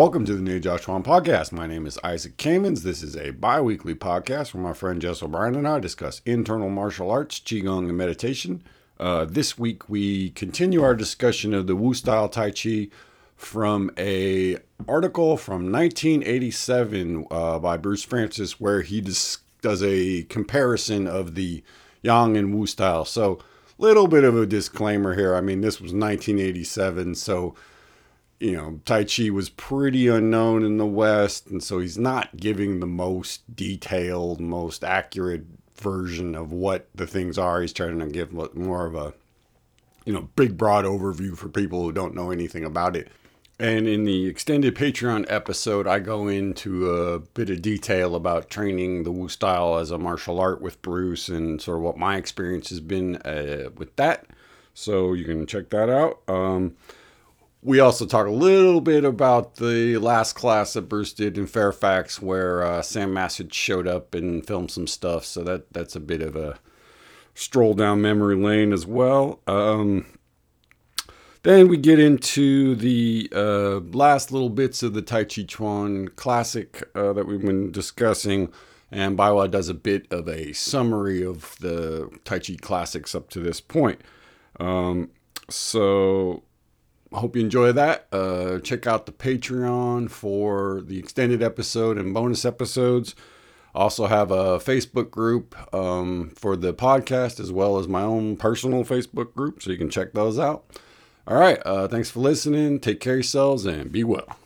Welcome to the Neijia Chuan podcast. My name is Isaac Kamens. This is a bi weekly podcast where my friend Jess O'Brien and I discuss internal martial arts, Qigong, and meditation. Uh, this week, we continue our discussion of the Wu style Tai Chi from a article from 1987 uh, by Bruce Frantzis where he dis- does a comparison of the Yang and Wu style. So, little bit of a disclaimer here. I mean, this was 1987, so you know, Tai Chi was pretty unknown in the West, and so he's not giving the most detailed, most accurate version of what the things are. He's trying to give more of a, you know, big, broad overview for people who don't know anything about it. And in the extended Patreon episode, I go into a bit of detail about training the Wu style as a martial art with Bruce and sort of what my experience has been uh, with that. So you can check that out. Um, we also talk a little bit about the last class that Bruce did in Fairfax, where uh, Sam Masich showed up and filmed some stuff. So that that's a bit of a stroll down memory lane as well. Um, then we get into the uh, last little bits of the Tai Chi Chuan classic uh, that we've been discussing. And Baiwa does a bit of a summary of the Tai Chi classics up to this point. Um, so hope you enjoy that. Uh, check out the Patreon for the extended episode and bonus episodes. Also have a Facebook group um, for the podcast as well as my own personal Facebook group, so you can check those out. All right, uh, thanks for listening. Take care of yourselves and be well.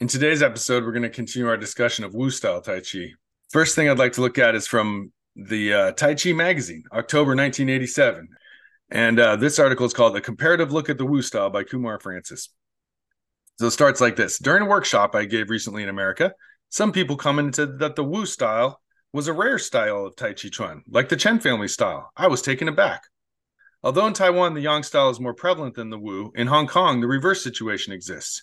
In today's episode, we're going to continue our discussion of Wu style Tai Chi. First thing I'd like to look at is from the uh, Tai Chi magazine, October 1987. And uh, this article is called A Comparative Look at the Wu Style by Kumar Frantzis. So it starts like this During a workshop I gave recently in America, some people commented that the Wu style was a rare style of Tai Chi Chuan, like the Chen family style. I was taken aback. Although in Taiwan the Yang style is more prevalent than the Wu, in Hong Kong the reverse situation exists.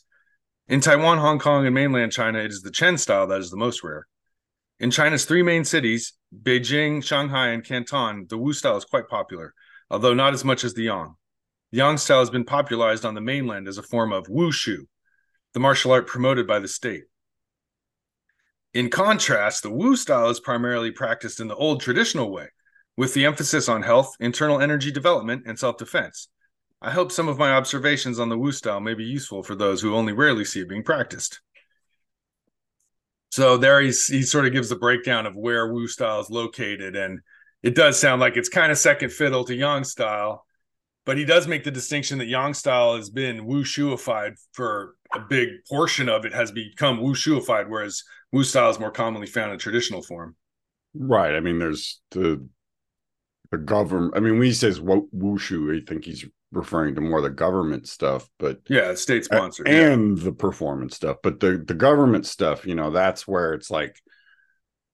In Taiwan, Hong Kong, and mainland China, it is the Chen style that is the most rare. In China's three main cities, Beijing, Shanghai, and Canton, the Wu style is quite popular although not as much as the Yang. The Yang style has been popularized on the mainland as a form of wushu, the martial art promoted by the state. In contrast, the Wu style is primarily practiced in the old traditional way, with the emphasis on health, internal energy development, and self defense. I hope some of my observations on the Wu style may be useful for those who only rarely see it being practiced. So there he sort of gives the breakdown of where Wu style is located and it does sound like it's kind of second fiddle to Yang style, but he does make the distinction that Yang style has been wushuified for a big portion of it has become wushuified, whereas Wu style is more commonly found in traditional form. Right. I mean, there's the the government. I mean, when he says wushu, I think he's referring to more the government stuff, but yeah, state sponsored and yeah. the performance stuff. But the the government stuff, you know, that's where it's like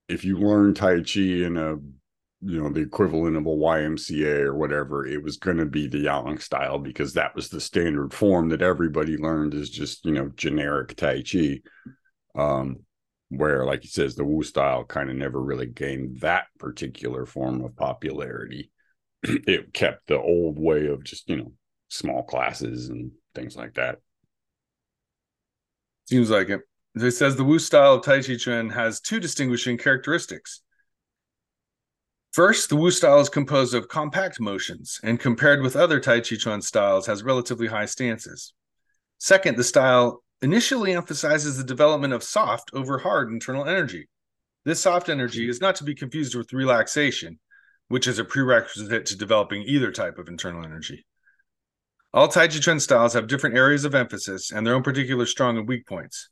if you learn Tai Chi in a you know the equivalent of a YMCA or whatever, it was going to be the Yang style because that was the standard form that everybody learned is just you know generic Tai Chi. Um, where, like he says, the Wu style kind of never really gained that particular form of popularity. it kept the old way of just you know small classes and things like that. Seems like it. It says the Wu style of Tai Chi Chuan has two distinguishing characteristics. First, the Wu style is composed of compact motions and compared with other Tai Chi Chuan styles has relatively high stances. Second, the style initially emphasizes the development of soft over hard internal energy. This soft energy is not to be confused with relaxation, which is a prerequisite to developing either type of internal energy. All Tai Chi Chuan styles have different areas of emphasis and their own particular strong and weak points.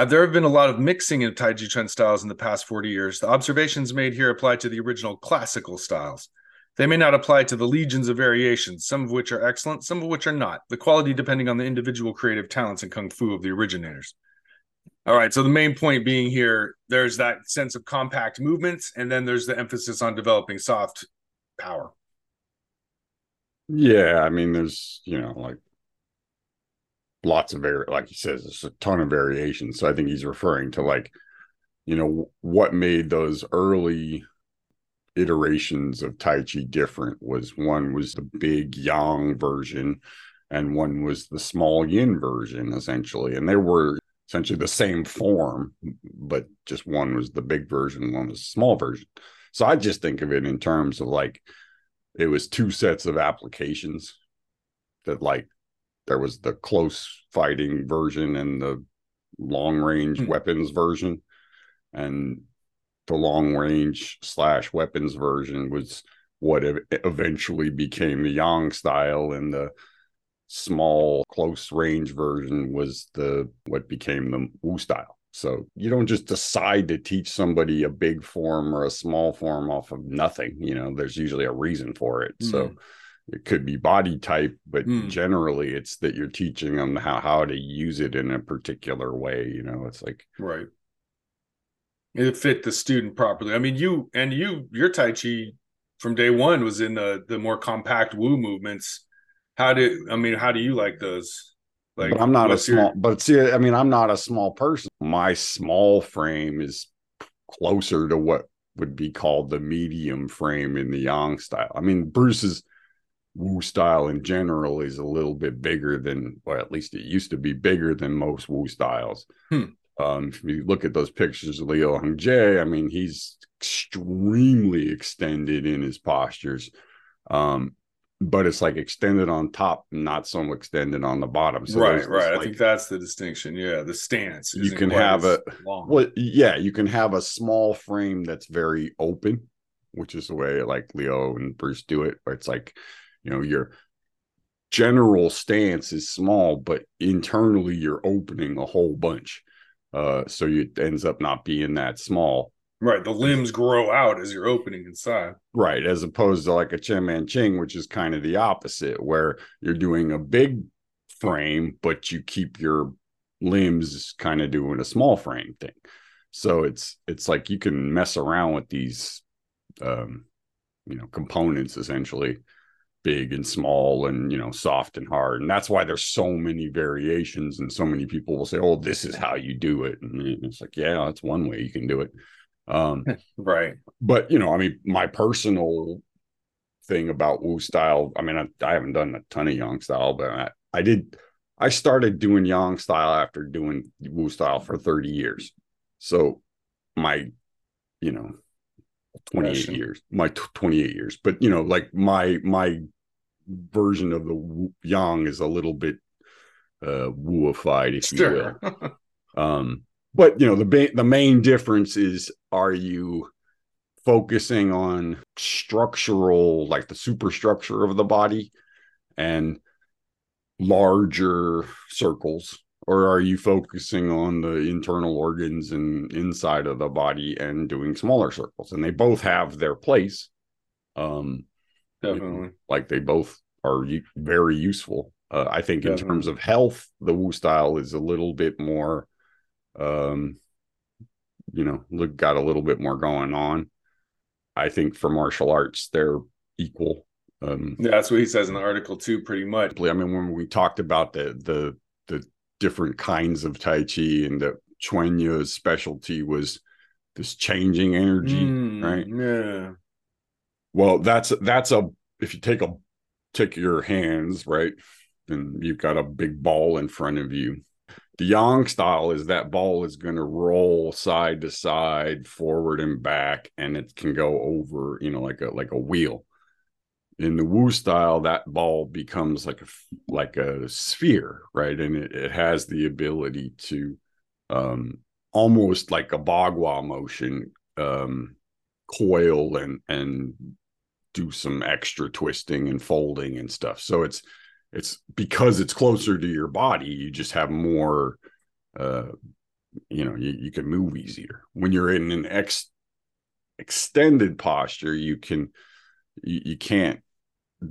Uh, there have been a lot of mixing of Tai Chi Chuan styles in the past 40 years. The observations made here apply to the original classical styles. They may not apply to the legions of variations, some of which are excellent, some of which are not, the quality depending on the individual creative talents and kung fu of the originators. All right, so the main point being here, there's that sense of compact movements, and then there's the emphasis on developing soft power. Yeah, I mean, there's, you know, like lots of vari- like he says, there's a ton of variations. So I think he's referring to like, you know, what made those early iterations of Tai Chi different was one was the big Yang version, and one was the small yin version, essentially. And they were essentially the same form, but just one was the big version, one was the small version. So I just think of it in terms of like it was two sets of applications that like there was the close fighting version and the long range hmm. weapons version and the long range slash weapons version was what eventually became the yang style and the small close range version was the what became the wu style so you don't just decide to teach somebody a big form or a small form off of nothing you know there's usually a reason for it mm. so hmm. It could be body type but mm. generally it's that you're teaching them how how to use it in a particular way you know it's like right it fit the student properly i mean you and you your tai chi from day one was in the the more compact wu movements how do I mean? How do you like those? Like but I'm not a small, your... but see, I mean, I'm not a small person. My small frame is closer to what would be called the medium frame in the Yang style. I mean, Bruce's Wu style in general is a little bit bigger than, or at least it used to be bigger than most Wu styles. Hmm. Um, if you look at those pictures of Liu Hung Jie, I mean, he's extremely extended in his postures. Um, but it's like extended on top, not so extended on the bottom. So right, right. Like, I think that's the distinction. Yeah, the stance. You can have a long. well, yeah, you can have a small frame that's very open, which is the way like Liu and Bruce do it. Where it's like, you know, your general stance is small, but internally you're opening a whole bunch. Uh, so it ends up not being that small. Right. The limbs grow out as you're opening inside. Right. As opposed to like a Cheng Man Ching, which is kind of the opposite, where you're doing a big frame, but you keep your limbs kind of doing a small frame thing. So it's it's like you can mess around with these um you know components essentially big and small and you know soft and hard and that's why there's so many variations and so many people will say oh this is how you do it and it's like yeah that's one way you can do it um, right. But you know, I mean, my personal thing about Wu style. I mean, I, I haven't done a ton of Yang style, but I, I did. I started doing Yang style after doing Wu style for 30 years. So my, you know, 28 Passion. years, my t- 28 years, but you know, like my, my version of the Yang is a little bit uh wooified, if sure. you will. um, but you know the ba- the main difference is are you focusing on structural like the superstructure of the body and larger circles or are you focusing on the internal organs and inside of the body and doing smaller circles and they both have their place um definitely like they both are very useful uh, i think definitely. in terms of health the wu style is a little bit more um, you know, look, got a little bit more going on. I think for martial arts, they're equal. Um, yeah, that's what he says in the article too, pretty much. I mean, when we talked about the the the different kinds of tai chi and that Chuanya's specialty was this changing energy, mm, right? Yeah. Well, that's that's a if you take a take your hands, right, and you've got a big ball in front of you, the Yang style is that ball is going to roll side to side, forward and back, and it can go over, you know, like a like a wheel. In the Wu style, that ball becomes like a like a sphere, right? And it, it has the ability to um almost like a bagua motion, um, coil and and do some extra twisting and folding and stuff. So it's it's because it's closer to your body you just have more uh you know you, you can move easier when you're in an ex extended posture you can you, you can't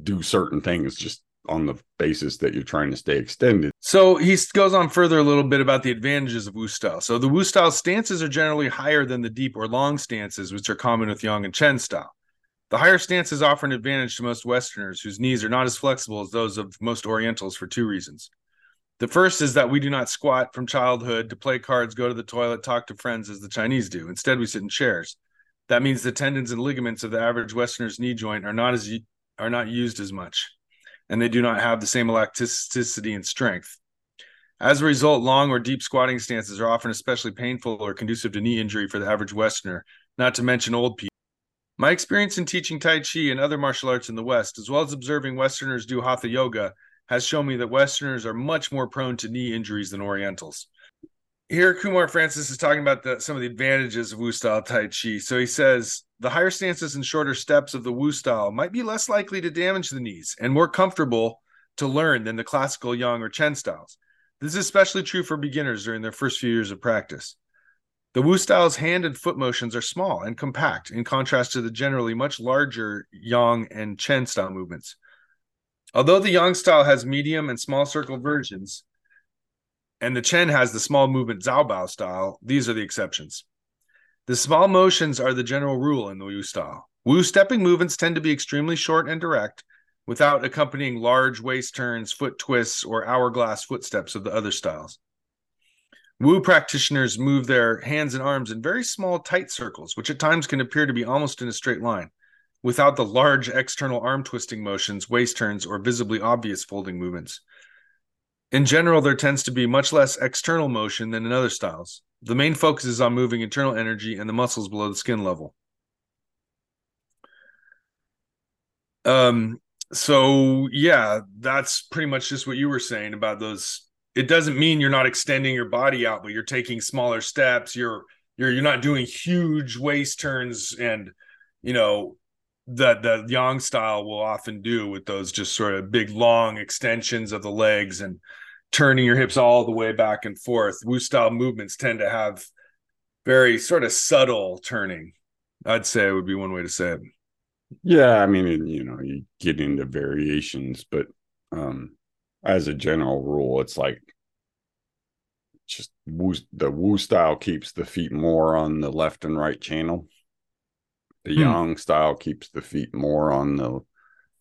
do certain things just on the basis that you're trying to stay extended. So he goes on further a little bit about the advantages of Wu style. So the Wu style stances are generally higher than the deep or long stances, which are common with Yang and Chen style. The higher stances offer an advantage to most Westerners whose knees are not as flexible as those of most Orientals for two reasons. The first is that we do not squat from childhood to play cards, go to the toilet, talk to friends as the Chinese do. Instead, we sit in chairs. That means the tendons and ligaments of the average Westerner's knee joint are not as are not used as much. and they do not have the same elasticity and strength. As a result, long or deep squatting stances are often especially painful or conducive to knee injury for the average Westerner, not to mention old people. My experience in teaching Tai Chi and other martial arts in the West, as well as observing Westerners do Hatha Yoga, has shown me that Westerners are much more prone to knee injuries than Orientals. Here, Kumar Frantzis is talking about the, some of the advantages of Wu style Tai Chi. So he says the higher stances and shorter steps of the Wu style might be less likely to damage the knees and more comfortable to learn than the classical Yang or Chen styles. This is especially true for beginners during their first few years of practice. The Wu style's hand and foot motions are small and compact, in contrast to the generally much larger Yang and Chen style movements. Although the Yang style has medium and small circle versions, and the Chen has the small movement Zhaobao style, these are the exceptions. The small motions are the general rule in the Wu style. Wu stepping movements tend to be extremely short and direct, without accompanying large waist turns, foot twists, or hourglass footsteps of the other styles. Wu practitioners move their hands and arms in very small, tight circles, which at times can appear to be almost in a straight line, without the large external arm twisting motions, waist turns, or visibly obvious folding movements. In general, there tends to be much less external motion than in other styles. The main focus is on moving internal energy and the muscles below the skin level. Um, so yeah, that's pretty much just what you were saying about those. It doesn't mean you're not extending your body out, but you're taking smaller steps. You're you're you're not doing huge waist turns and you know that the Yang style will often do with those just sort of big long extensions of the legs and turning your hips all the way back and forth. Wu style movements tend to have very sort of subtle turning. I'd say would be one way to say it. Yeah, I mean, you know, you get into variations, but um as a general rule, it's like just Wu, the Wu style keeps the feet more on the left and right channel. The hmm. Yang style keeps the feet more on the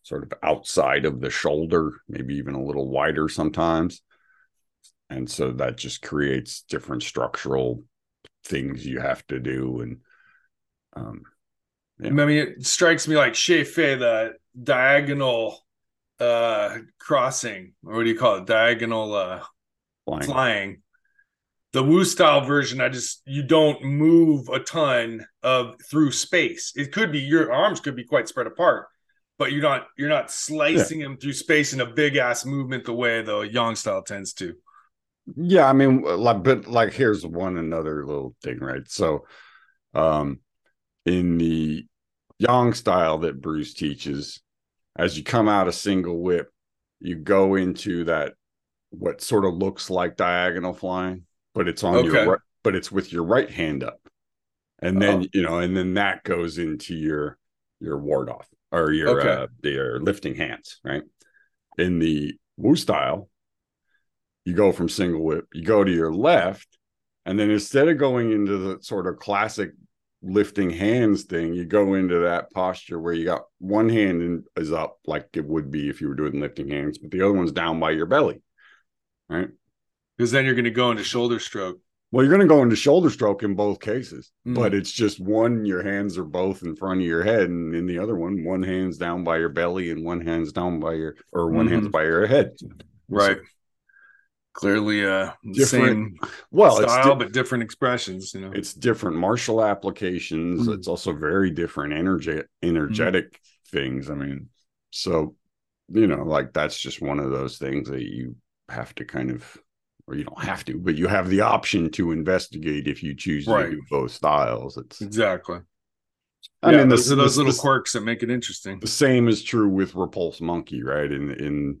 sort of outside of the shoulder, maybe even a little wider sometimes. And so that just creates different structural things you have to do. And um, yeah. I mean, it strikes me like Xie Fei, the diagonal uh crossing, or what do you call it? Diagonal uh flying. flying. The Wu style version, I just you don't move a ton of through space. It could be your arms could be quite spread apart, but you're not you're not slicing yeah. them through space in a big ass movement the way the Yang style tends to. Yeah, I mean, like, but like, here's one another little thing, right? So, um, in the Yang style that Bruce teaches, as you come out a single whip, you go into that what sort of looks like diagonal flying, but it's on okay. your but it's with your right hand up. And then, oh. you know, and then that goes into your your ward off or your okay. uh your lifting hands, right? In the Wu style, you go from single whip, you go to your left, and then instead of going into the sort of classic lifting hands thing, you go into that posture where you got one hand in, is up like it would be if you were doing lifting hands, but the other one's down by your belly, right? Because then you're going to go into shoulder stroke. Well, you're going to go into shoulder stroke in both cases, mm. but it's just one, your hands are both in front of your head, and in the other one, one hand's down by your belly and one hand's down by your, or one mm-hmm. hand's by your head. Right. So, clearly uh different same well style di- but different expressions you know it's different martial applications mm-hmm. it's also very different energy energetic mm-hmm. things i mean so you know like that's just one of those things that you have to kind of or you don't have to but you have the option to investigate if you choose right. to do both styles. It's exactly. I yeah, mean, those the, those the, little the, quirks that make it interesting. The same is true with Repulse Monkey, right? In in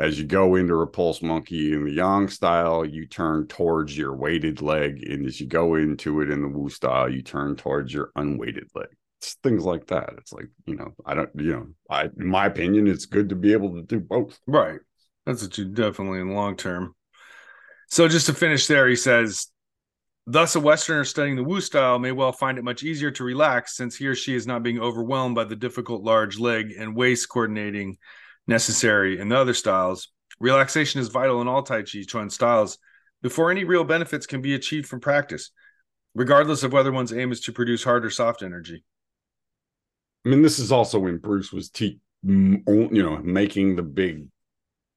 as you go into repulse monkey in the yang style you turn towards your weighted leg and as you go into it in the wu style you turn towards your unweighted leg. It's things like that. It's like you know i don't you know i in my opinion it's good to be able to do both. Right. That's what you definitely in long term so just to finish there he says Thus, a Westerner studying the Wu style may well find it much easier to relax since he or she is not being overwhelmed by the difficult large leg and waist coordinating necessary in the other styles. Relaxation is vital in all Tai Chi Chuan styles before any real benefits can be achieved from practice, regardless of whether one's aim is to produce hard or soft energy. I mean, this is also when Bruce was te- you know making the big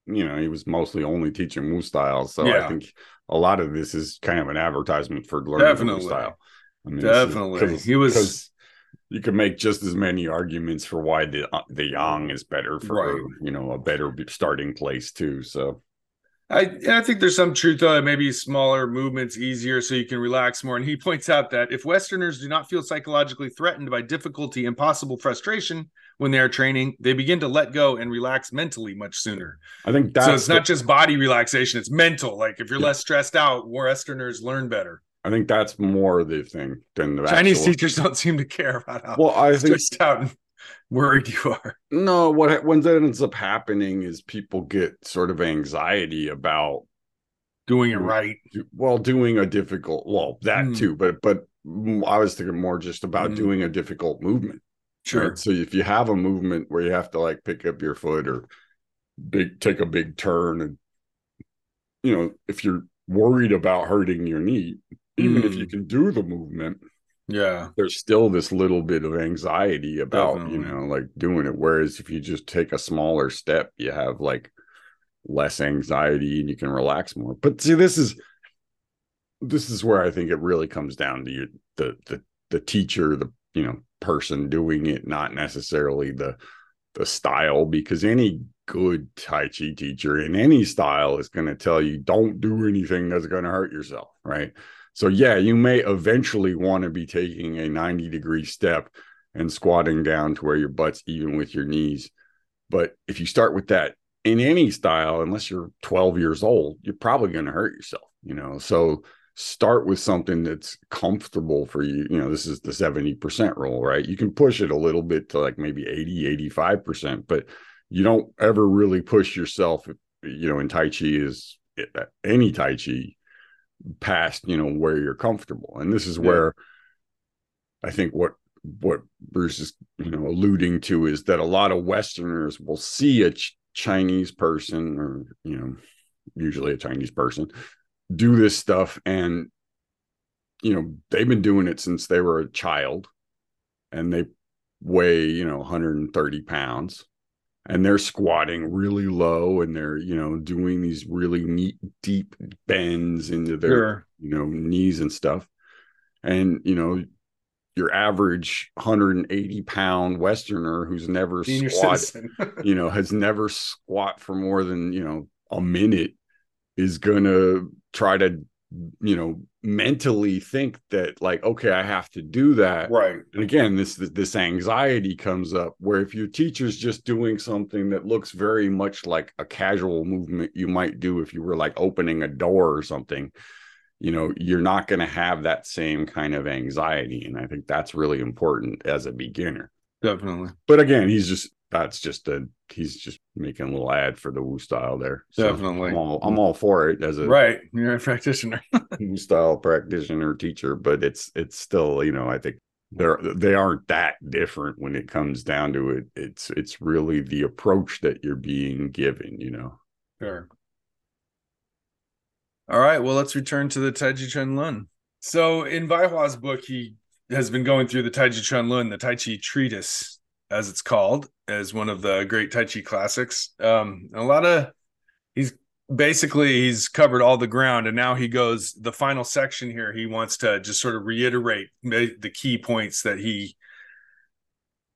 you know he was mostly only teaching Wu style so yeah. i think a lot of this is kind of an advertisement for learning Definitely. Wu style I mean, Definitely. He was you can make just as many arguments for why the uh, the yang is better for right. you know a better starting place too so I I think there's some truth though. Maybe smaller movements easier so you can relax more. And he points out that if Westerners do not feel psychologically threatened by difficulty and possible frustration when they are training, they begin to let go and relax mentally much sooner. I think that's so. It's the, not just body relaxation; it's mental. Like if you're yeah. less stressed out, more Westerners learn better. I think that's more the thing than the Chinese actual... teachers don't seem to care about how well I think out and worried you are. No, what what ends up happening is people get sort of anxiety about doing it right. Well, doing a difficult well that mm. too, but but I was thinking more just about mm. doing a difficult movement. Sure. Right? So if you have a movement where you have to like pick up your foot or big take a big turn and you know if you're worried about hurting your knee even mm. if you mm. can do the movement yeah. there's still this little bit of anxiety about Definitely. you know like doing it whereas if you just take a smaller step you have like less anxiety and you can relax more. But see this is this is where i think it really comes down to you the the the teacher the you know person doing it not necessarily the the style because any good tai chi teacher in any style is going to tell you don't do anything that's going to hurt yourself right so yeah, you may eventually want to be taking a 90 degree step and squatting down to where your butt's even with your knees. But if you start with that in any style, unless you're 12 years old, you're probably going to hurt yourself, you know. So start with something that's comfortable for you. You know, this is the 70% rule, right? You can push it a little bit to like maybe 80, 85%, but you don't ever really push yourself, you know, in Tai Chi is eh, any Tai Chi past you know where you're comfortable and this is yeah. where i think what what bruce is you know alluding to is that a lot of westerners will see a ch- chinese person or you know usually a chinese person do this stuff and you know they've been doing it since they were a child and they weigh you know 130 pounds and they're squatting really low and they're you know doing these really neat deep bends into their sure. you know knees and stuff and you know your average 180 pound westerner who's never Senior squat you know has never squat for more than you know a minute is gonna try to you know mentally think that like okay i have to do that. Right. And again this this anxiety comes up where if your teacher's just doing something that looks very much like a casual movement you might do if you were like opening a door or something you know you're not going to have that same kind of anxiety. And i think that's really important as a beginner. Definitely. But again he's just that's just a he's just making a little ad for the Wu style there. So Definitely, I'm all, I'm all for it as a right. You're a practitioner, Wu style practitioner teacher, but it's it's still you know I think they're they aren't that different when it comes down to it. It's it's really the approach that you're being given. You know. Sure. All right. Well, let's return to the Tai Chi Chuan Lun. So in Baihua's book, he has been going through the Tai Chi Chuan Lun, the Tai Chi treatise, as it's called, as one of the great Tai Chi classics. Um, a lot of he's basically he's covered all the ground, and now he goes the final section here. He wants to just sort of reiterate the key points that he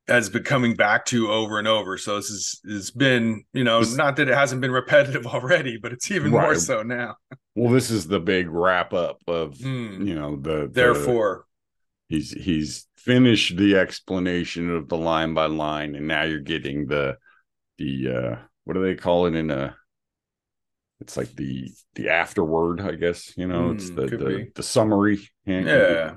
has been coming back to over and over. So this is has been, you know, not that it hasn't been repetitive already, but it's even right. more so now. Well, this is the big wrap up of mm. you know the therefore he's he's finished the explanation of the line by line and now you're getting the the uh what do they call it in a it's like the the afterword i guess you know mm, it's the the, the, summary. Yeah.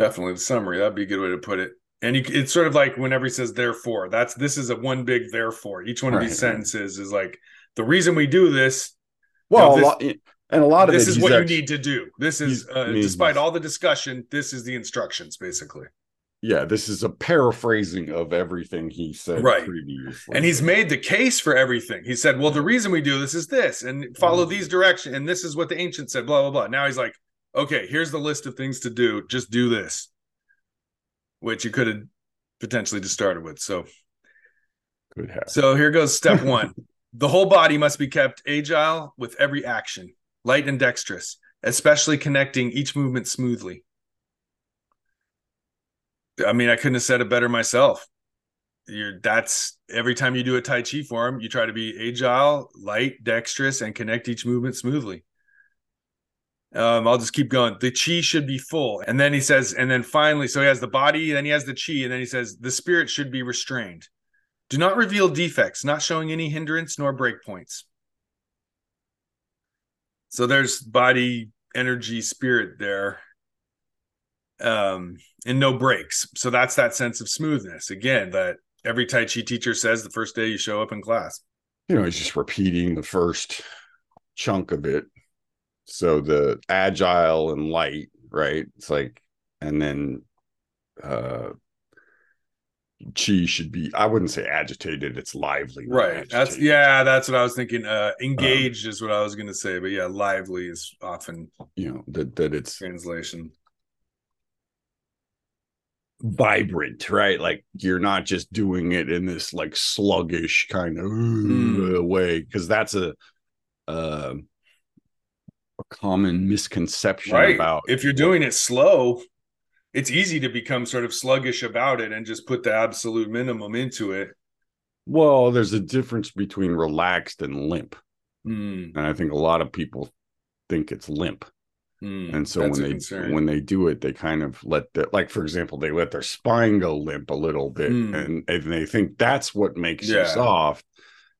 definitely the summary. That'd be a good way to put it. And you, it's sort of like whenever he says therefore that's this is a one big therefore. Each one of right, these sentences is like the reason we do this well you know, this, and a lot of this is what actually, you need to do. This is, uh, despite all the discussion, this is the instructions basically. Yeah, this is a paraphrasing of everything he said right. previously. And he's made the case for everything. He said, well, the reason we do this is this, and follow mm-hmm. these directions, and this is what the ancients said, blah, blah, blah. Now he's like, okay, here's the list of things to do. Just do this, which you could have potentially just started with. So Could have. So here goes step one. the whole body must be kept agile with every action, light and dexterous, especially connecting each movement smoothly. I mean, I couldn't have said it better myself. You're that's every time you do a Tai Chi form, you try to be agile, light, dexterous, and connect each movement smoothly. Um, I'll just keep going. The chi should be full. And then he says, and then finally, so he has the body, then he has the chi, and then he says, the spirit should be restrained. Do not reveal defects, not showing any hindrance nor breakpoints. So there's body, energy, spirit there. Um, and no breaks. So that's that sense of smoothness. Again, that every Tai Chi teacher says the first day you show up in class. You know, he's just repeating the first chunk of it. So the agile and light, right? It's like, and then uh chi should be i wouldn't say agitated it's lively Right. That's yeah, that's what I was thinking. Uh engaged is what I was gonna say, but yeah, lively is often you know that that it's translation. vibrant right like you're not just doing it in this like sluggish kind of uh, way because that's a uh, a common misconception Right. about if you're doing it slow, it's easy to become sort of sluggish about it and just put the absolute minimum into it. well there's a difference between relaxed and limp Hmm, and i think a lot of people think it's limp hmm. and so when they concern. when they do it they kind of let the like for example they let their spine go limp a little bit Hmm. and, and they think that's what makes Yeah. you soft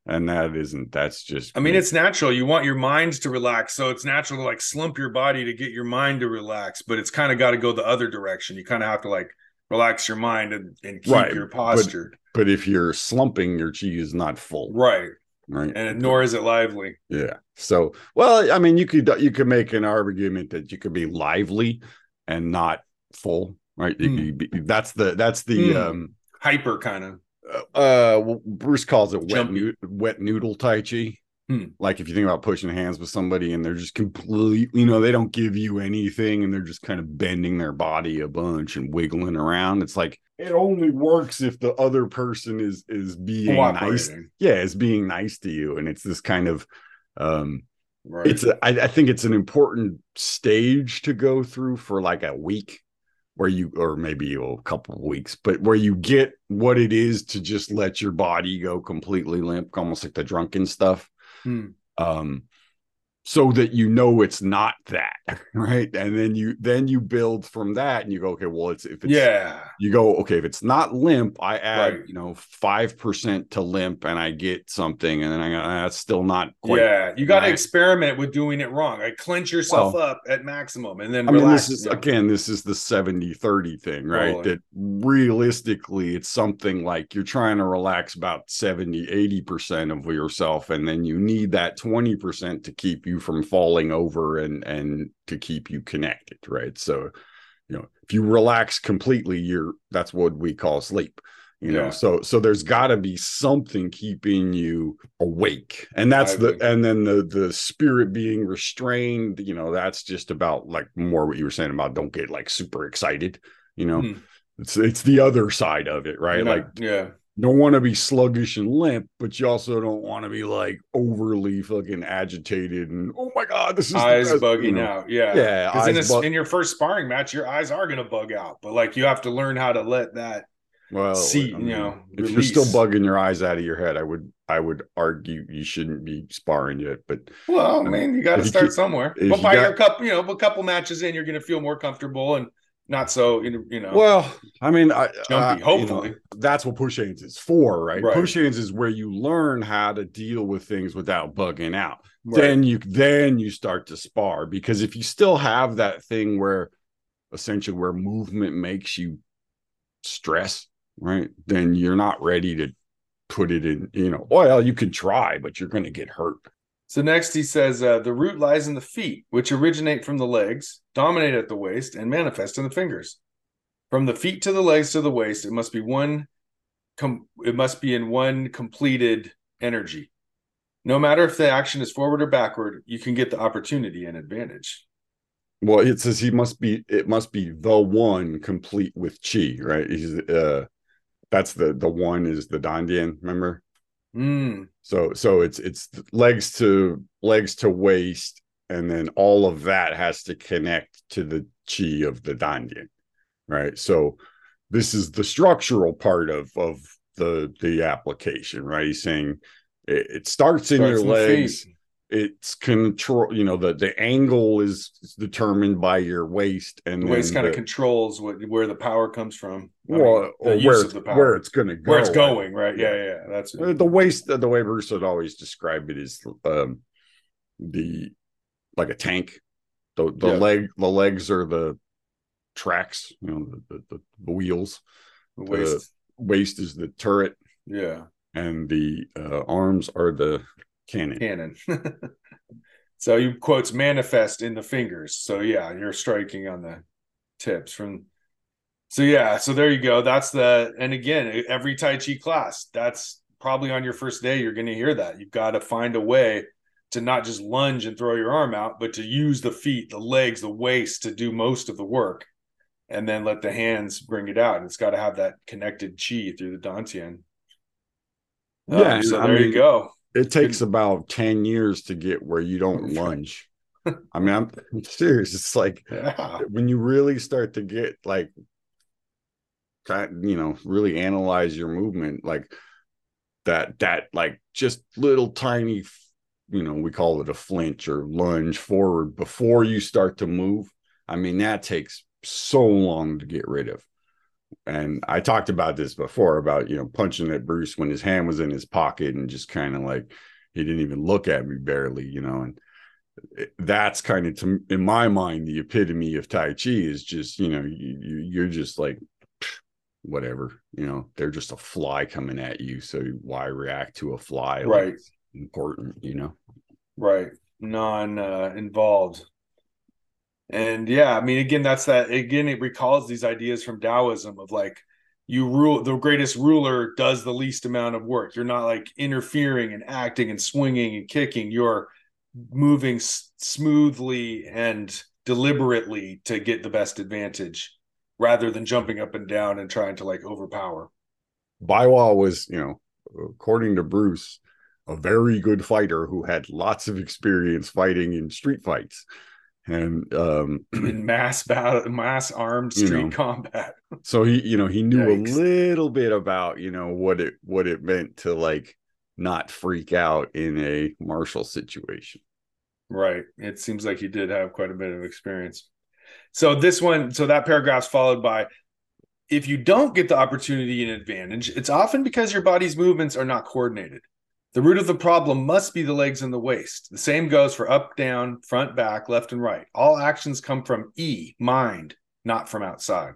and that isn't that's just I mean, it's natural. You want your mind to relax, so it's natural to like slump your body to get your mind to relax. But it's kind of got to go the other direction. You kind of have to like relax your mind and, and keep Right, your posture but if you're slumping your chi is not full right, right and nor is it lively. yeah so well i mean you could you could make an argument that you could be lively and not full right Hmm. be- that's the that's the Hmm. um Hyper kind of. Uh bruce calls it wet noo- wet noodle tai chi. Hmm. like if you think about pushing hands with somebody and they're just completely you know they don't give you anything and they're just kind of bending their body a bunch and wiggling around it's like it only works if the other person is is being nice yeah is being nice to you. And it's this kind of um Right. it's a, I, I think it's an important stage to go through for like a week where you or maybe a couple of weeks but where you get what it is to just let your body go completely limp almost like the drunken stuff Hmm. um so that you know it's not that right and then you then you build from that and you go okay well it's if it's yeah. you go okay if it's not limp i add Right. you know 5% to limp and i get something and then i go "Ah, that's still not quite yeah, you got to experiment with doing it wrong. Like clench yourself Well, up at maximum and then I mean, relax. this is again, this is the 70 30 thing, right? Totally. That realistically, it's something like you're trying to relax about 70 80% of yourself, and then you need that 20% to keep you from falling over and and to keep you connected, right? So, you know, if you relax completely, you're that's what we call sleep. You know, Yeah. so so there's got to be something keeping you awake, and that's I the and then the the spirit being restrained. You know, that's just about like more what you were saying about don't get like super excited. You know, Hmm. it's it's the other side of it, right? Yeah, Like yeah, don't want to be sluggish and limp, but you also don't want to be like overly fucking agitated and oh my god, this is eyes best," bugging you know. out. Yeah, Yeah, Because in, bug- in your first sparring match, your eyes are gonna bug out, but like you have to learn how to let that. Well, see, I you know, if you're still bugging your eyes out of your head, I would I would argue you shouldn't be sparring yet. But Well, I mean, you got to If you start somewhere. But by got- your couple, you know, a couple matches in, you're gonna feel more comfortable and not so, you know, well, I mean, I, Jumpy, I- you know, hopefully. that's what push hands is for, right? Right. Push hands is where you learn how to deal with things without bugging out. right. Then you then you start to spar because if you still have that thing where essentially where movement makes you stress, right? Then you're not ready to put it in, you know, well, you can try, but you're going to get hurt. So next he says uh, the root lies in the feet, which originate from the legs, dominate at the waist, and manifest in the fingers. From the feet to the legs to the waist, it must be one. Com- it must be in one completed energy. No matter if the action is forward or backward, you can get the opportunity and advantage. Well, it says he must be it must be the one complete with chi, right? He's uh that's the the one is the dantian remember Mm, so so it's it's legs to legs to waist and then all of that has to connect to the chi of the dantian right so this is the structural part of of the the application right he's saying it, it starts in starts your in legs. It's control you know the the angle is determined by your waist and The waist kind of controls what where the power comes from. I mean, well, the or use where it's, the where it's going to go where it's going, right? Yeah. Yeah, yeah. That's Uh, the waist the way bruce would always describe it is um the like a tank the the Yeah. leg the legs are the tracks you know the, the, the, the wheels the waist. waist is the turret yeah, and the uh, arms are the cannon cannon. so you quotes manifest in the fingers. So yeah, you're striking on the tips from. So yeah, so there you go. That's the and again, every Tai Chi class, that's probably on your first day. You're going to hear that. You've got to find a way to not just lunge and throw your arm out, but to use the feet, the legs, the waist to do most of the work, and then let the hands bring it out. And it's got to have that connected chi through the dantian. Yeah, Um, so I there you go. It takes about 10 years to get where you don't lunge. I mean i'm I'm serious. It's like Yeah. when you really start to get like you know really analyze your movement like that that like just little tiny you know we call it a flinch or lunge forward before you start to move i mean that takes so long to get rid of and i talked about this before about you know punching at bruce when his hand was in his pocket and just kind of like he didn't even look at me barely you know and that's kind of to in my mind the epitome of tai chi is just you know you, you you're just like whatever you know they're just a fly coming at you so why react to a fly Right. it's important you know? Right. Non uh, involved and yeah i mean again that's that again it recalls these ideas from taoism of like you rule the greatest ruler does the least amount of work. You're not like interfering and acting and swinging and kicking. You're moving s- smoothly and deliberately to get the best advantage rather than jumping up and down and trying to like overpower. Baiwa was you know according to bruce a very good fighter who had lots of experience fighting in street fights and um in mass battle mass armed street know. combat so he you know he knew Yikes. a little bit about you know what it what it meant to like not freak out in a martial situation Right. It seems like he did have quite a bit of experience. So this one, so that paragraph's followed by if you don't get the opportunity and advantage, it's often because your body's movements are not coordinated. The root of the problem must be the legs and the waist. The same goes for up, down, front, back, left, and right. All actions come from E, mind, not from outside.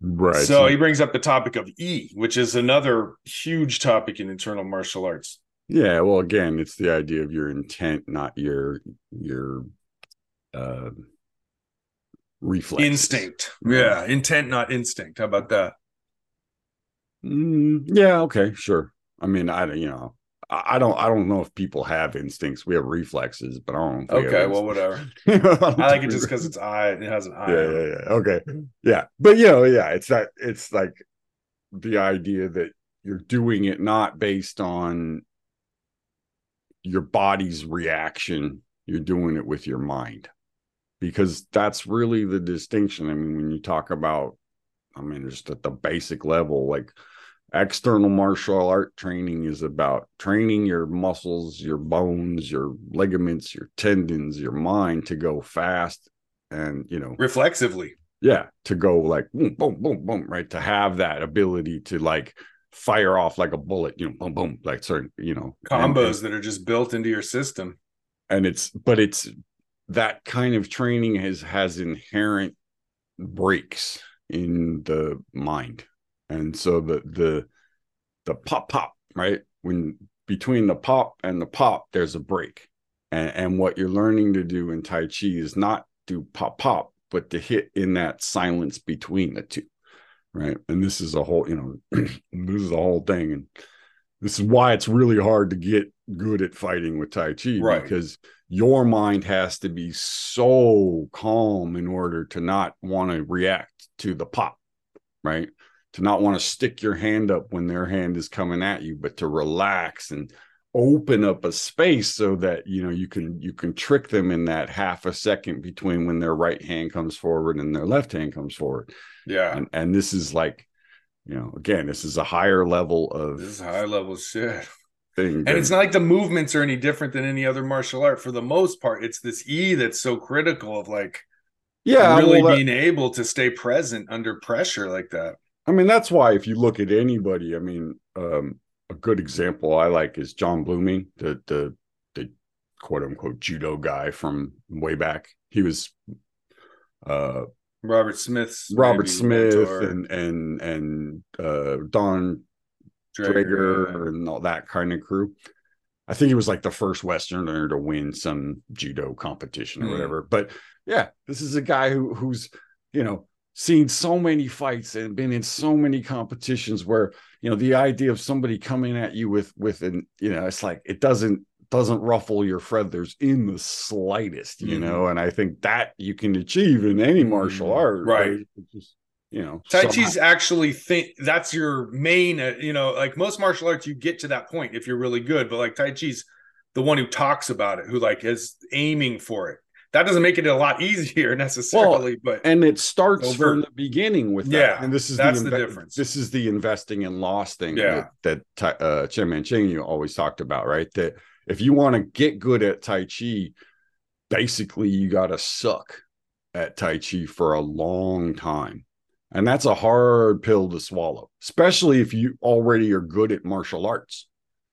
right so he brings up the topic of E, which is another huge topic in internal martial arts. yeah well again it's the idea of your intent not your your uh reflex Instinct. Yeah. Intent, not instinct. How about that? Mm, yeah okay sure i mean i you know I I don't. I don't know if people have instincts. We have reflexes, but I don't. Okay. Well, whatever. instincts. I like it just because it's I. It has an I. yeah, yeah, yeah. Okay, yeah, but you know, yeah, it's that. It's like the idea that you're doing it not based on your body's reaction. You're doing it with your mind, because that's really the distinction. I mean, when you talk about, I mean, just at the basic level, like external martial art training is about training your muscles, your bones, your ligaments, your tendons, your mind to go fast and you know Reflexively. yeah to go like boom boom boom boom right to have that ability to like fire off like a bullet you know boom boom like certain you know and- Combos that are just built into your system. and it's but it's that kind of training has has inherent breaks in the mind and so the the the pop pop right? When between the pop and the pop there's a break. And and what you're learning to do in tai chi is not do pop pop but to hit in that silence between the two right? And this is a whole you know this is a whole thing. And this is why it's really hard to get good at fighting with tai chi Right. because your mind has to be so calm in order to not want to react to the pop right to not want to stick your hand up when their hand is coming at you, but to relax and open up a space so that you know you can you can trick them in that half a second between when their right hand comes forward and their left hand comes forward. Yeah. And, and this is like, you know, again, this is a higher level of This is high level shit. thing. And it's not like the movements are any different than any other martial art for the most part. It's this E that's so critical of like yeah, really well, being able to stay present under pressure like that. I mean, that's why if you look at anybody, I mean, um, a good example I like is Jon Bluming, the the the quote unquote judo guy from way back. He was uh Robert Smith's Robert Smith mentor, and and and uh Donn Draeger and all that kind of crew. I think he was like the first Westerner to win some judo competition or Mm. whatever. But yeah, this is a guy who who's you know seen so many fights and been in so many competitions where you know the idea of somebody coming at you with with an you know it's like it doesn't doesn't ruffle your feathers in the slightest you Mhm. know and i think that you can achieve in any martial Mhm. art Right. Just you know Tai somehow- Chi's actually think that's your main, uh, you know, like most martial arts, you get to that point if you're really good. But like Tai Chi's the one who talks about it, who like is aiming for it. That doesn't make it a lot easier necessarily, but and it starts Overt. from the beginning with that. Yeah, and this is that's the, the difference. This is the investing and loss thing Yeah. that, that uh, Cheng Man Ching you always talked about, right? That if you want to get good at Tai Chi, basically you got to suck at Tai Chi for a long time. And that's a hard pill to swallow, especially if you already are good at martial arts,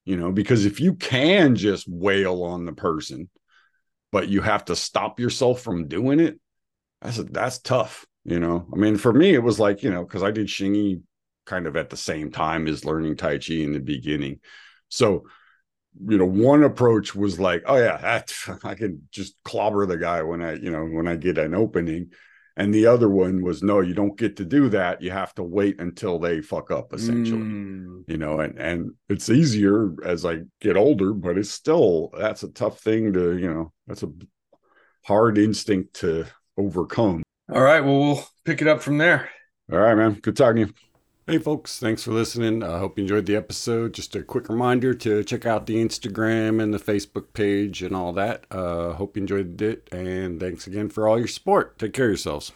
you know, because if you can just wail on the person, but you have to stop yourself from doing it, that's that's tough, you know. I mean, for me, it was like, you know, because I did Xingyi kind of at the same time as learning Tai Chi in the beginning. So, you know, one approach was like, oh yeah, that, I can just clobber the guy when I, you know, when I get an opening. And the other one was no, you don't get to do that. You have to wait until they fuck up, essentially Mm, you know and and it's easier as i get older but it's still that's a tough thing to you know that's a hard instinct to overcome all right. Well, we'll pick it up from there. all right man good talking to you hey folks. Thanks for listening. I hope you enjoyed the episode. Just a quick reminder to check out the instagram and the facebook page and all that. Uh hope you enjoyed it and thanks again for all your support. Take care of yourselves